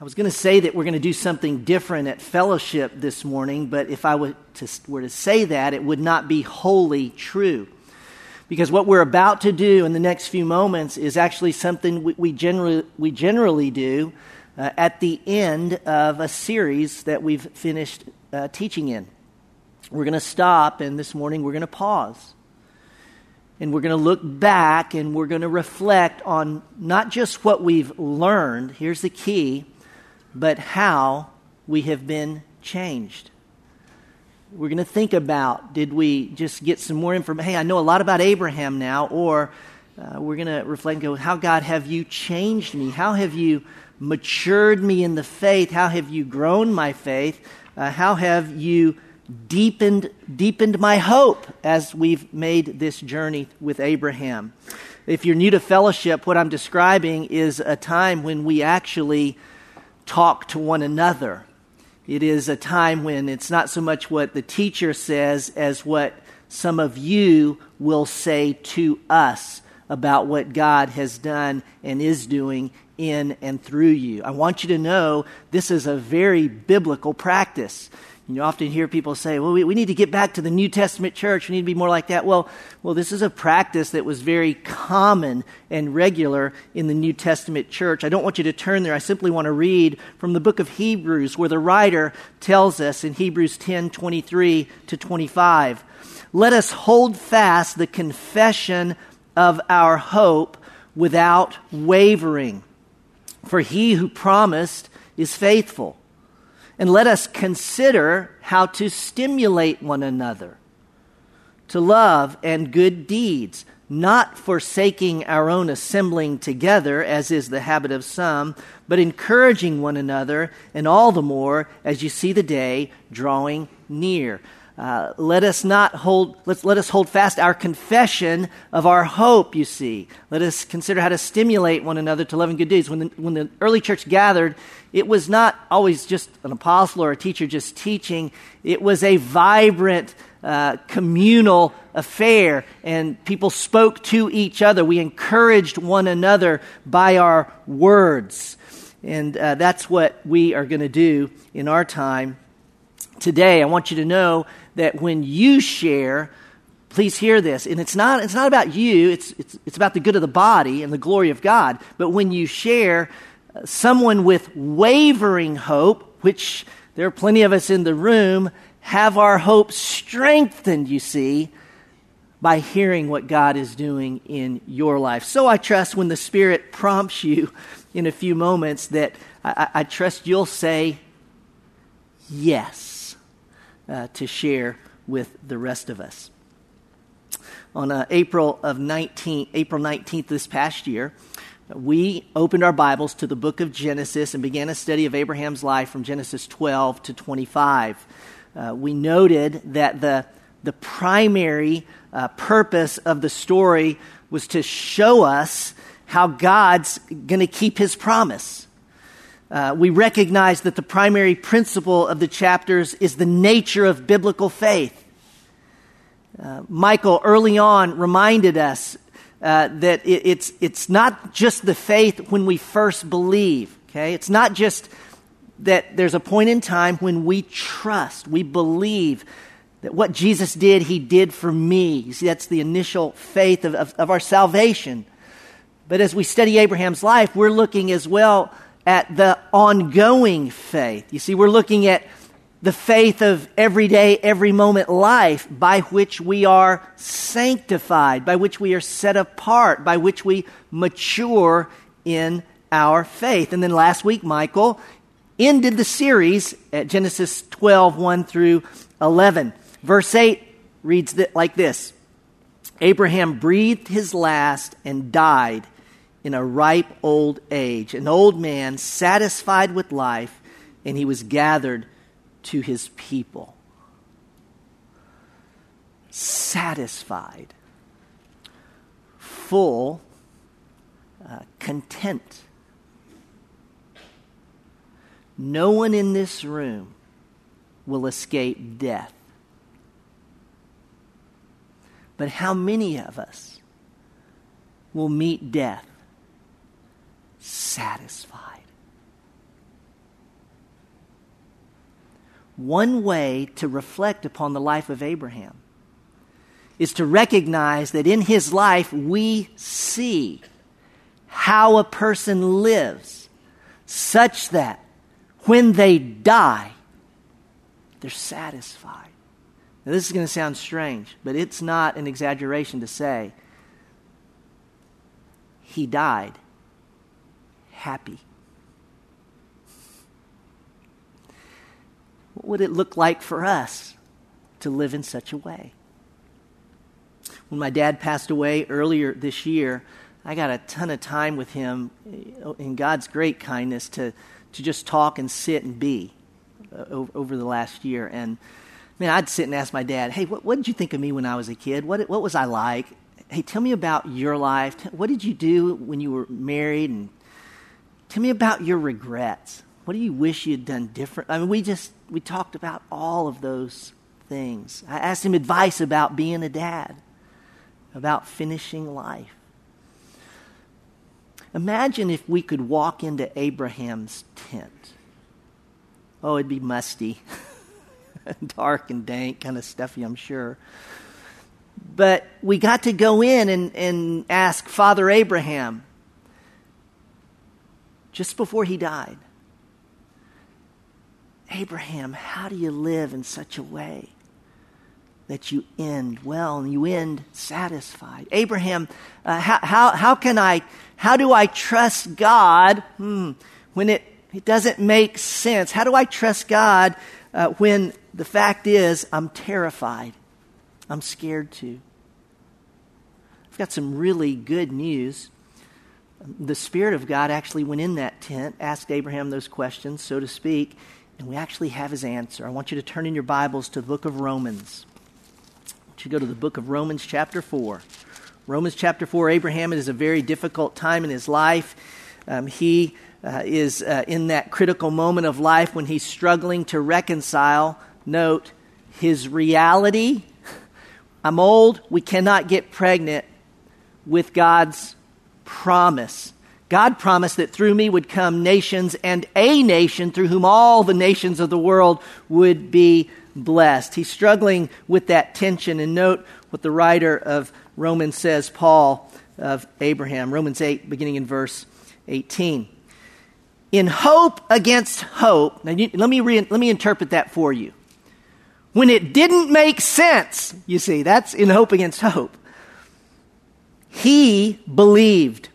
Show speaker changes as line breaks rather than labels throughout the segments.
I was going to say that we're going to do something different at fellowship this morning, but if I were to, were to say that, it would not be wholly true. Because what we're about to do in the next few moments is actually something we, we generally, we generally do uh, at the end of a series that we've finished uh, teaching in. We're going to stop, and this morning we're going to pause. And we're going to look back and we're going to reflect on not just what we've learned, here's the key but how we have been changed. We're going to think about did we just get some more information? Hey, I know a lot about Abraham now, or uh, we're going to reflect and go, How, God, have you changed me? How have you matured me in the faith? How have you grown my faith? Uh, how have you deepened, deepened my hope as we've made this journey with Abraham? If you're new to fellowship, what I'm describing is a time when we actually talk to one another. It is a time when it's not so much what the teacher says as what some of you will say to us about what God has done and is doing in and through you. I want you to know this is a very biblical practice. You often hear people say, well, we, we need to get back to the New Testament church. We need to be more like that. Well, well, this is a practice that was very common and regular in the New Testament church. I don't want you to turn there. I simply want to read from the book of Hebrews, where the writer tells us in Hebrews 10 23 to 25, let us hold fast the confession of our hope without wavering. For he who promised is faithful. And let us consider how to stimulate one another to love and good deeds, not forsaking our own assembling together, as is the habit of some, but encouraging one another, and all the more as you see the day drawing near. Uh, let us not hold let's, let us hold fast our confession of our hope you see. Let us consider how to stimulate one another to love and good deeds. When the, when the early church gathered it was not always just an apostle or a teacher just teaching. It was a vibrant uh, communal affair and people spoke to each other. We encouraged one another by our words. And uh, that's what we are going to do in our time today. I want you to know that when you share, please hear this, and it's not, it's not about you, it's, it's, it's about the good of the body and the glory of God. But when you share, someone with wavering hope, which there are plenty of us in the room, have our hope strengthened, you see, by hearing what God is doing in your life. So I trust when the Spirit prompts you in a few moments that I, I trust you'll say yes uh, to share with the rest of us. On uh, April of 19, April 19th this past year, we opened our Bibles to the book of Genesis and began a study of Abraham's life from Genesis 12 to 25. Uh, we noted that the, the primary uh, purpose of the story was to show us how God's going to keep his promise. Uh, we recognize that the primary principle of the chapters is the nature of biblical faith. Uh, Michael early on reminded us uh, that it, it's, it's not just the faith when we first believe, okay? It's not just that there's a point in time when we trust, we believe that what Jesus did, he did for me. You see, that's the initial faith of, of, of our salvation. But as we study Abraham's life, we're looking as well at the ongoing faith. You see, we're looking at the faith of everyday, every moment life by which we are sanctified, by which we are set apart, by which we mature in our faith. And then last week, Michael ended the series at Genesis 12, 1 through 11. Verse 8 reads like this Abraham breathed his last and died in a ripe old age, an old man satisfied with life, and he was gathered to his people. Satisfied, full, uh, content. No one in this room will escape death. But how many of us will meet death satisfied. one way to reflect upon the life of Abraham is to recognize that in his life we see how a person lives such that when they die, they're satisfied. Now, this is going to sound strange, but it's not an exaggeration to say he died happy. What would it look like for us to live in such a way? When my dad passed away earlier this year, I got a ton of time with him uh, in God's great kindness to, to just talk and sit and be uh, over, over, the last year. And man, I'd sit and ask my dad, hey, what, what did you think of me when I was a kid? What, what was I like? Hey, tell me about your life. What did you do when you were married? And tell me about your regrets. What do you wish you had done different? I mean, we just, we talked about all of those things. I asked him advice about being a dad, about finishing life. Imagine if we could walk into Abraham's tent. Oh, it'd be musty, dark and dank, kind of stuffy, I'm sure. But we got to go in and, and ask Father Abraham just before he died Abraham, how do you live in such a way that you end well and you end satisfied? Abraham, uh, how, how, how can I how do I trust God hmm, when it, it doesn't make sense? How do I trust God uh, when the fact is I'm terrified? I'm scared to. I've got some really good news. The Spirit of God actually went in that tent, asked Abraham those questions, so to speak, and we actually have his answer. I want you to turn in your Bibles to the book of Romans. I want you to go to the book of Romans, chapter 4. Romans chapter 4, Abraham, is a very difficult time in his life. Um, he uh, is uh, in that critical moment of life when he's struggling to reconcile, note, his reality. I'm old, we cannot get pregnant, with God's promise. God promised that through me would come nations and a nation through whom all the nations of the world would be blessed. He's struggling with that tension. And note what the writer of Romans says, Paul of Abraham. Romans 8, beginning in verse 18. In hope against hope. Now, you, let, me re, let me interpret that for you. When it didn't make sense, you see, that's in hope against hope. He believed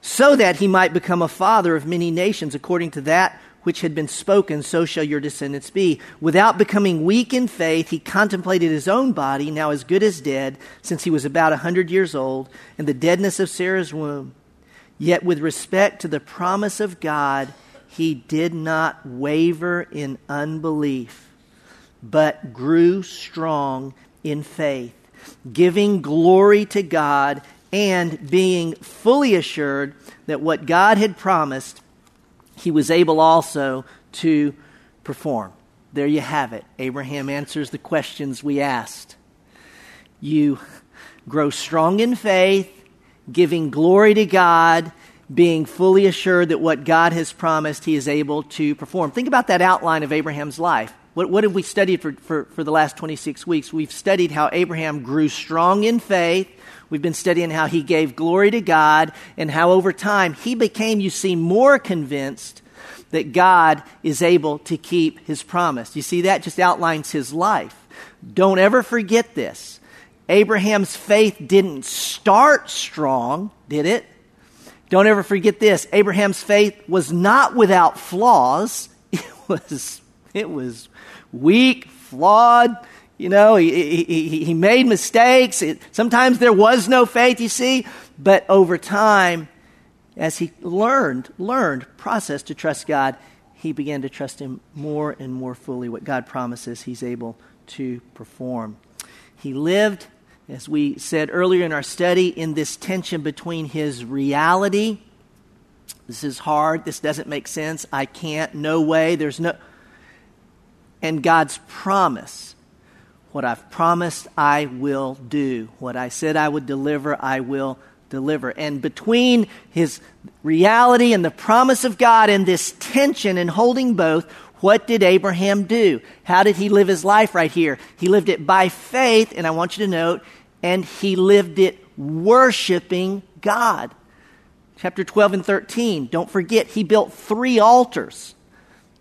so that he might become a father of many nations according to that which had been spoken, so shall your descendants be. Without becoming weak in faith, he contemplated his own body, now as good as dead, since he was about a hundred years old, and the deadness of Sarah's womb. Yet with respect to the promise of God, he did not waver in unbelief, but grew strong in faith, giving glory to God and being fully assured that what God had promised he was able also to perform. There you have it. Abraham answers the questions we asked. You grow strong in faith, giving glory to God, being fully assured that what God has promised, he is able to perform. Think about that outline of Abraham's life. What, what have we studied for, for, for the last 26 weeks? We've studied how Abraham grew strong in faith, We've been studying how he gave glory to God and how over time he became, you see, more convinced that God is able to keep his promise. You see, that just outlines his life. Don't ever forget this. Abraham's faith didn't start strong, did it? Don't ever forget this. Abraham's faith was not without flaws. It was, it was weak, flawed, you know, he, he, he made mistakes. It, sometimes there was no faith, you see. But over time, as he learned, learned, processed to trust God, he began to trust him more and more fully. What God promises, he's able to perform. He lived, as we said earlier in our study, in this tension between his reality. This is hard. This doesn't make sense. I can't. No way. There's no. And God's promise what I've promised, I will do. What I said I would deliver, I will deliver. And between his reality and the promise of God and this tension and holding both, What did Abraham do? How did he live his life right here? He lived it by faith, and I want you to note, and he lived it worshiping God. Chapter 12 and 13, don't forget, he built three altars.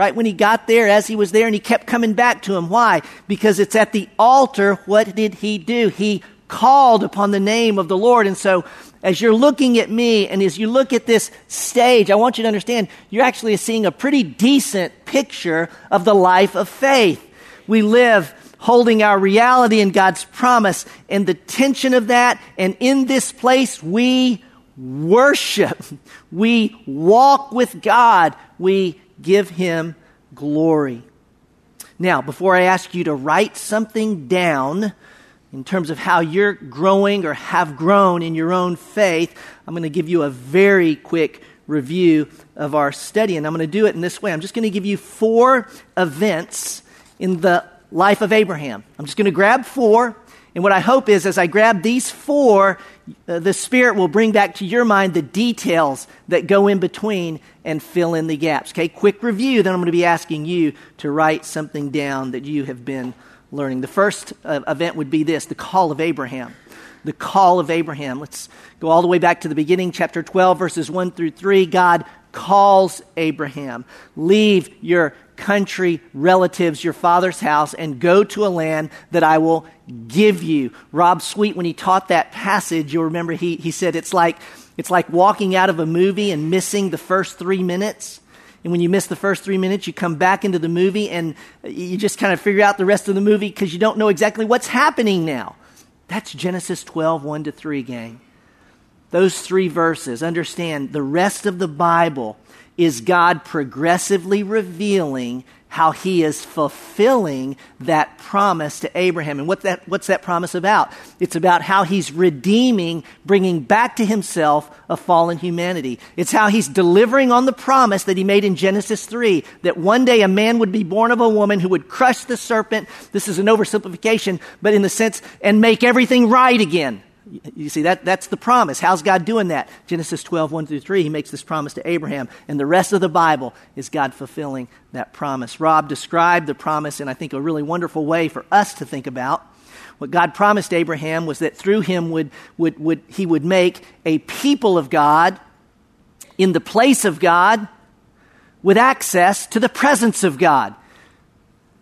Right when he got there, as he was there, and he kept coming back to him. Why? Because it's at the altar, what did he do? He called upon the name of the Lord. And so, as you're looking at me and as you look at this stage, I want you to understand you're actually seeing a pretty decent picture of the life of faith. We live holding our reality in God's promise and the tension of that. And in this place, we worship. We walk with God. We give Him glory. Now, before I ask you to write something down, in terms of how you're growing or have grown in your own faith, I'm going to give you a very quick review of our study. And I'm going to do it in this way. I'm just going to give you four events in the life of Abraham. I'm just going to grab four. And what I hope is, as I grab these four, uh, the Spirit will bring back to your mind the details that go in between and fill in the gaps. Okay, quick review, then I'm going to be asking you to write something down that you have been learning. The first uh, event would be this the call of Abraham. The call of Abraham. Let's go all the way back to the beginning, chapter 12, verses 1 through 3. God calls Abraham, Leave your country, relatives, your father's house, and go to a land that I will give you. Rob Sweet, when he taught that passage, you'll remember he, he said it's like, it's like walking out of a movie and missing the first three minutes. And when you miss the first three minutes, you come back into the movie and you just kind of figure out the rest of the movie because you don't know exactly what's happening now. That's Genesis 12, 1 to 3, gang. Those three verses. Understand the rest of the Bible is God progressively revealing how he is fulfilling that promise to Abraham. And what that, what's that promise about? It's about how he's redeeming, bringing back to himself a fallen humanity. It's how he's delivering on the promise that he made in Genesis 3 that one day a man would be born of a woman who would crush the serpent. This is an oversimplification, but in the sense, and make everything right again. You see, that, that's the promise. How's God doing that? Genesis 12, 1 through 3, he makes this promise to Abraham. And the rest of the Bible is God fulfilling that promise. Rob described the promise in, I think, a really wonderful way for us to think about. What God promised Abraham was that through him would, would, would, he would make a people of God in the place of God with access to the presence of God.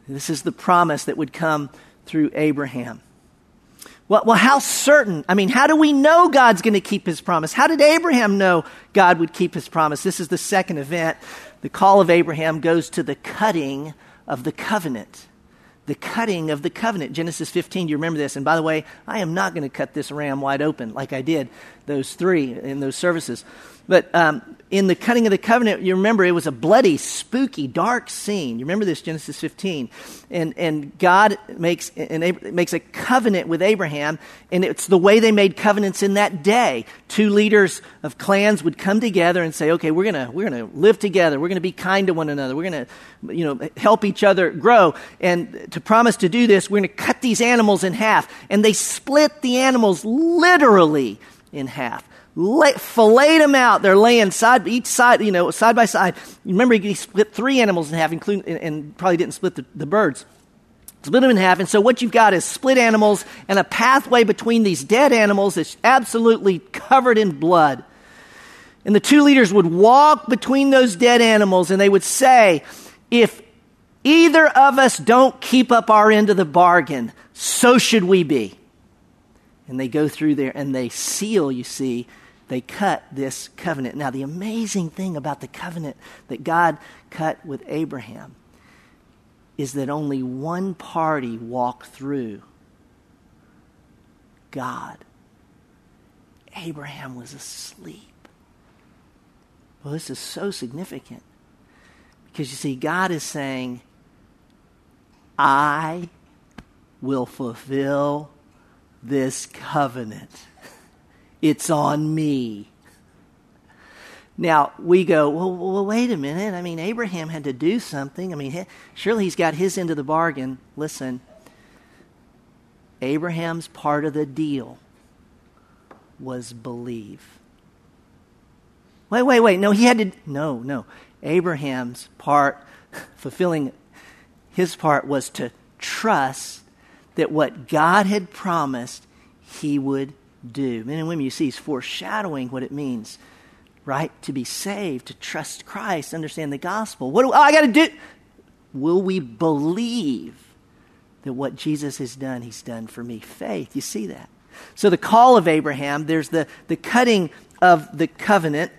This is the promise that would come through Abraham. Well, well, how certain? I mean, how do we know God's going to keep his promise? How did Abraham know God would keep his promise? This is the second event. The call of Abraham goes to the cutting of the covenant. The cutting of the covenant. Genesis 15, do you remember this? And by the way, I am not going to cut this ram wide open like I did those three in those services. But um, in the cutting of the covenant, you remember it was a bloody, spooky, dark scene. You remember this, Genesis 15. And, and God makes, and makes a covenant with Abraham, and it's the way they made covenants in that day. Two leaders of clans would come together and say, okay, we're going we're gonna live together. We're going to be kind to one another. We're going to you know, help each other grow. And to promise to do this, we're going to cut these animals in half. And they split the animals literally in half lay, filleted them out. They're laying side each side, you know, side by side. Remember, he split three animals in half, including and, and probably didn't split the, the birds. Split them in half, and so what you've got is split animals and a pathway between these dead animals that's absolutely covered in blood. And the two leaders would walk between those dead animals and they would say, If either of us don't keep up our end of the bargain, so should we be. And they go through there and they seal, you see, they cut this covenant. Now, the amazing thing about the covenant that God cut with Abraham is that only one party walked through God. Abraham was asleep. Well, this is so significant because you see, God is saying, I will fulfill this covenant. It's on me. Now, we go, well, well, wait a minute. I mean, Abraham had to do something. I mean, surely he's got his end of the bargain. Listen, Abraham's part of the deal was believe. Wait, wait, wait. No, he had to. No, no. Abraham's part fulfilling his part was to trust that what God had promised, he would do. Men and women, you see, he's foreshadowing what it means, right? To be saved, to trust Christ, understand the gospel. What do oh, I got to do? Will we believe that what Jesus has done, he's done for me? Faith. You see that? So the call of Abraham, there's the, the cutting of the covenant.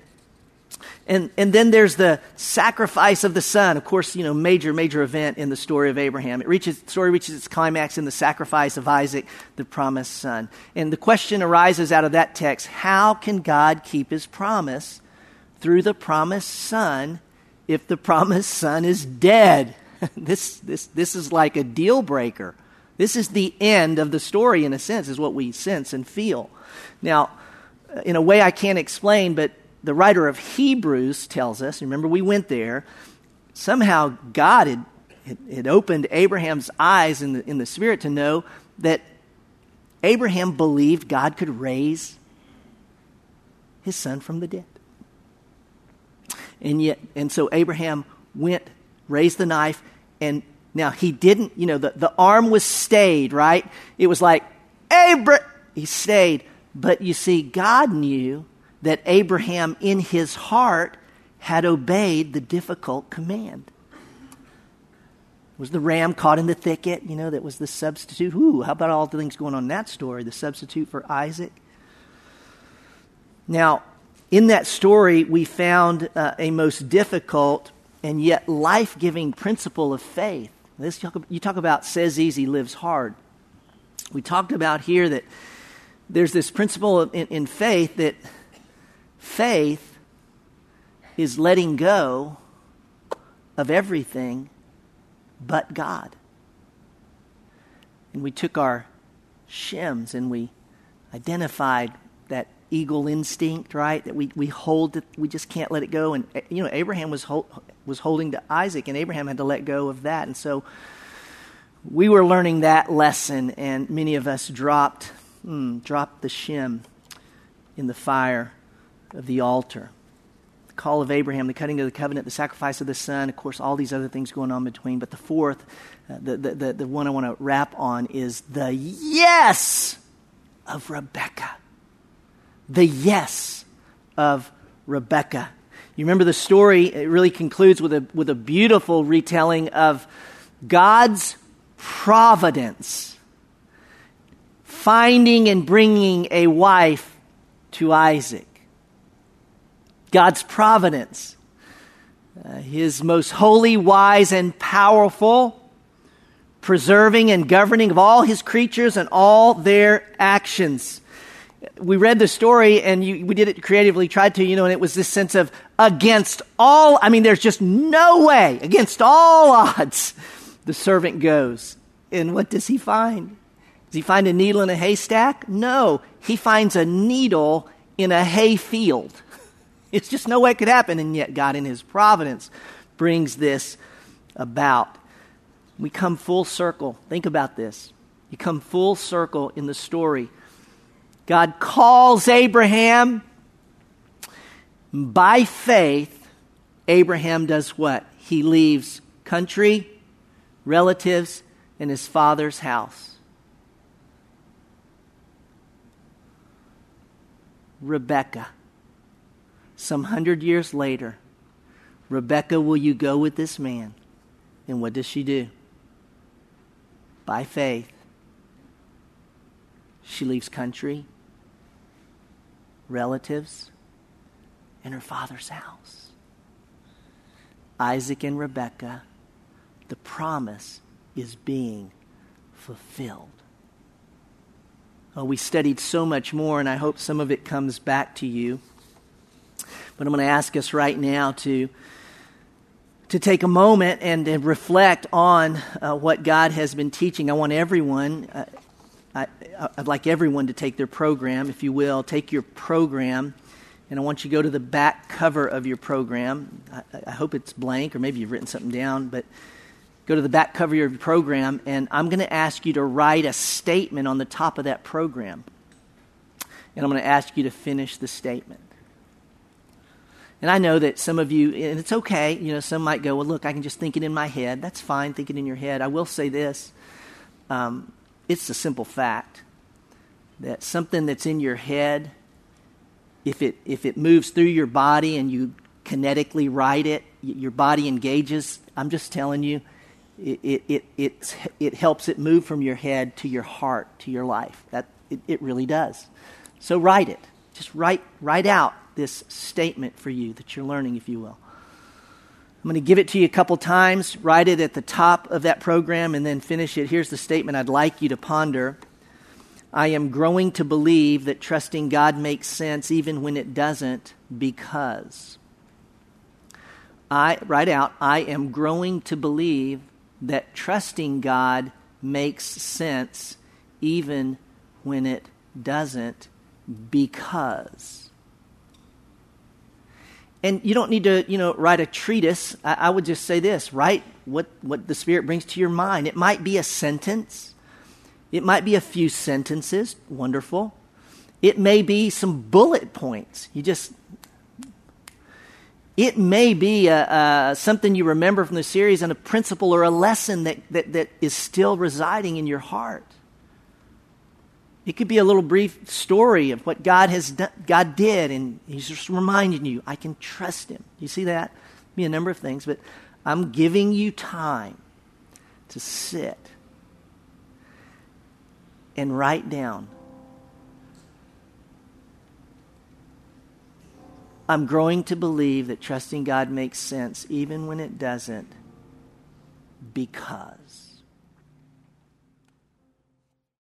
And, and then there's the sacrifice of the son. Of course, you know, major, major event in the story of Abraham. It reaches, the story reaches its climax in the sacrifice of Isaac, the promised son. And the question arises out of that text how can God keep his promise through the promised son if the promised son is dead? this, this, this is like a deal breaker. This is the end of the story, in a sense, is what we sense and feel. Now, in a way I can't explain, but the writer of Hebrews tells us, remember we went there, somehow God had, had, opened Abraham's eyes in the, in the spirit to know that Abraham believed God could raise his son from the dead. And yet, and so Abraham went, raised the knife, and now, he didn't, you know, the, the arm was stayed, right? It was like, Abraham, he stayed. But you see, God knew that Abraham, in his heart, had obeyed the difficult command. Was the ram caught in the thicket? You know, that was the substitute. Ooh, how about all the things going on in that story? The substitute for Isaac. Now, in that story, we found uh, a most difficult and yet life giving principle of faith. This, you talk about says easy, lives hard. We talked about here that there's this principle in, in faith that faith is letting go of everything but God. And we took our shims and we identified that eagle instinct, right? That we, we hold it, we just can't let it go. And, you know, Abraham was, hold, was holding to Isaac, and Abraham had to let go of that. And so we were learning that lesson, and many of us dropped, hmm, dropped the shim in the fire of the altar. The call of Abraham, the cutting of the covenant, the sacrifice of the son, of course, all these other things going on between. But the fourth, uh, the, the, the, the one I want to wrap on is the yes of Rebekah the yes of Rebecca. You remember the story, it really concludes with a, with a beautiful retelling of God's providence finding and bringing a wife to Isaac. God's providence, uh, his most holy, wise, and powerful, preserving and governing of all his creatures and all their actions we read the story and you, we did it creatively, tried to, you know, and it was this sense of against all, I mean, there's just no way, against all odds, the servant goes. And what does he find? Does he find a needle in a haystack? No, he finds a needle in a hay field. It's just no way it could happen, and yet God, in his providence, brings this about. We come full circle. Think about this. You come full circle in the story God calls Abraham. By faith, Abraham does what? He leaves country, relatives, and his father's house. Rebecca. Some hundred years later, Rebecca, will you go with this man? And what does she do? By faith, she leaves country, relatives, in her father's house. Isaac and Rebekah, the promise is being fulfilled. Oh, we studied so much more, and I hope some of it comes back to you. But I'm going to ask us right now to, to take a moment and, and reflect on uh, what God has been teaching. I want everyone, uh, I, would like everyone to take their program, if you will. Take your program, and I want you to go to the back cover of your program. I, I hope it's blank, or maybe you've written something down, but go to the back cover of your program, and I'm going to ask you to write a statement on the top of that program. And I'm going to ask you to finish the statement. And I know that some of you, and it's okay, you know, some might go, well, look, I can just think it in my head. That's fine, think it in your head. I will say this um, it's a simple fact that something that's in your head, if it, if it moves through your body and you kinetically write it, your body engages, I'm just telling you, it, it, it, it, it helps it move from your head to your heart, to your life. That, it, it really does. So write it. Just write, write out this statement for you that you're learning, if you will. I'm going to give it to you a couple times, write it at the top of that program, and then finish it. Here's the statement I'd like you to ponder. I am growing to believe that trusting God makes sense even when it doesn't because. I write out, I am growing to believe that trusting God makes sense even when it doesn't because. And you don't need to, you know, write a treatise. I, I would just say this write what, what the Spirit brings to your mind. It might be a sentence, it might be a few sentences. Wonderful. It may be some bullet points. You just it may be a, a, something you remember from the series and a principle or a lesson that, that, that is still residing in your heart. It could be a little brief story of what God has done, God did, and He's just reminding you, I can trust Him. You see that? Be a number of things, but I'm giving you time to sit and write down. I'm growing to believe that trusting God makes sense even when it doesn't because.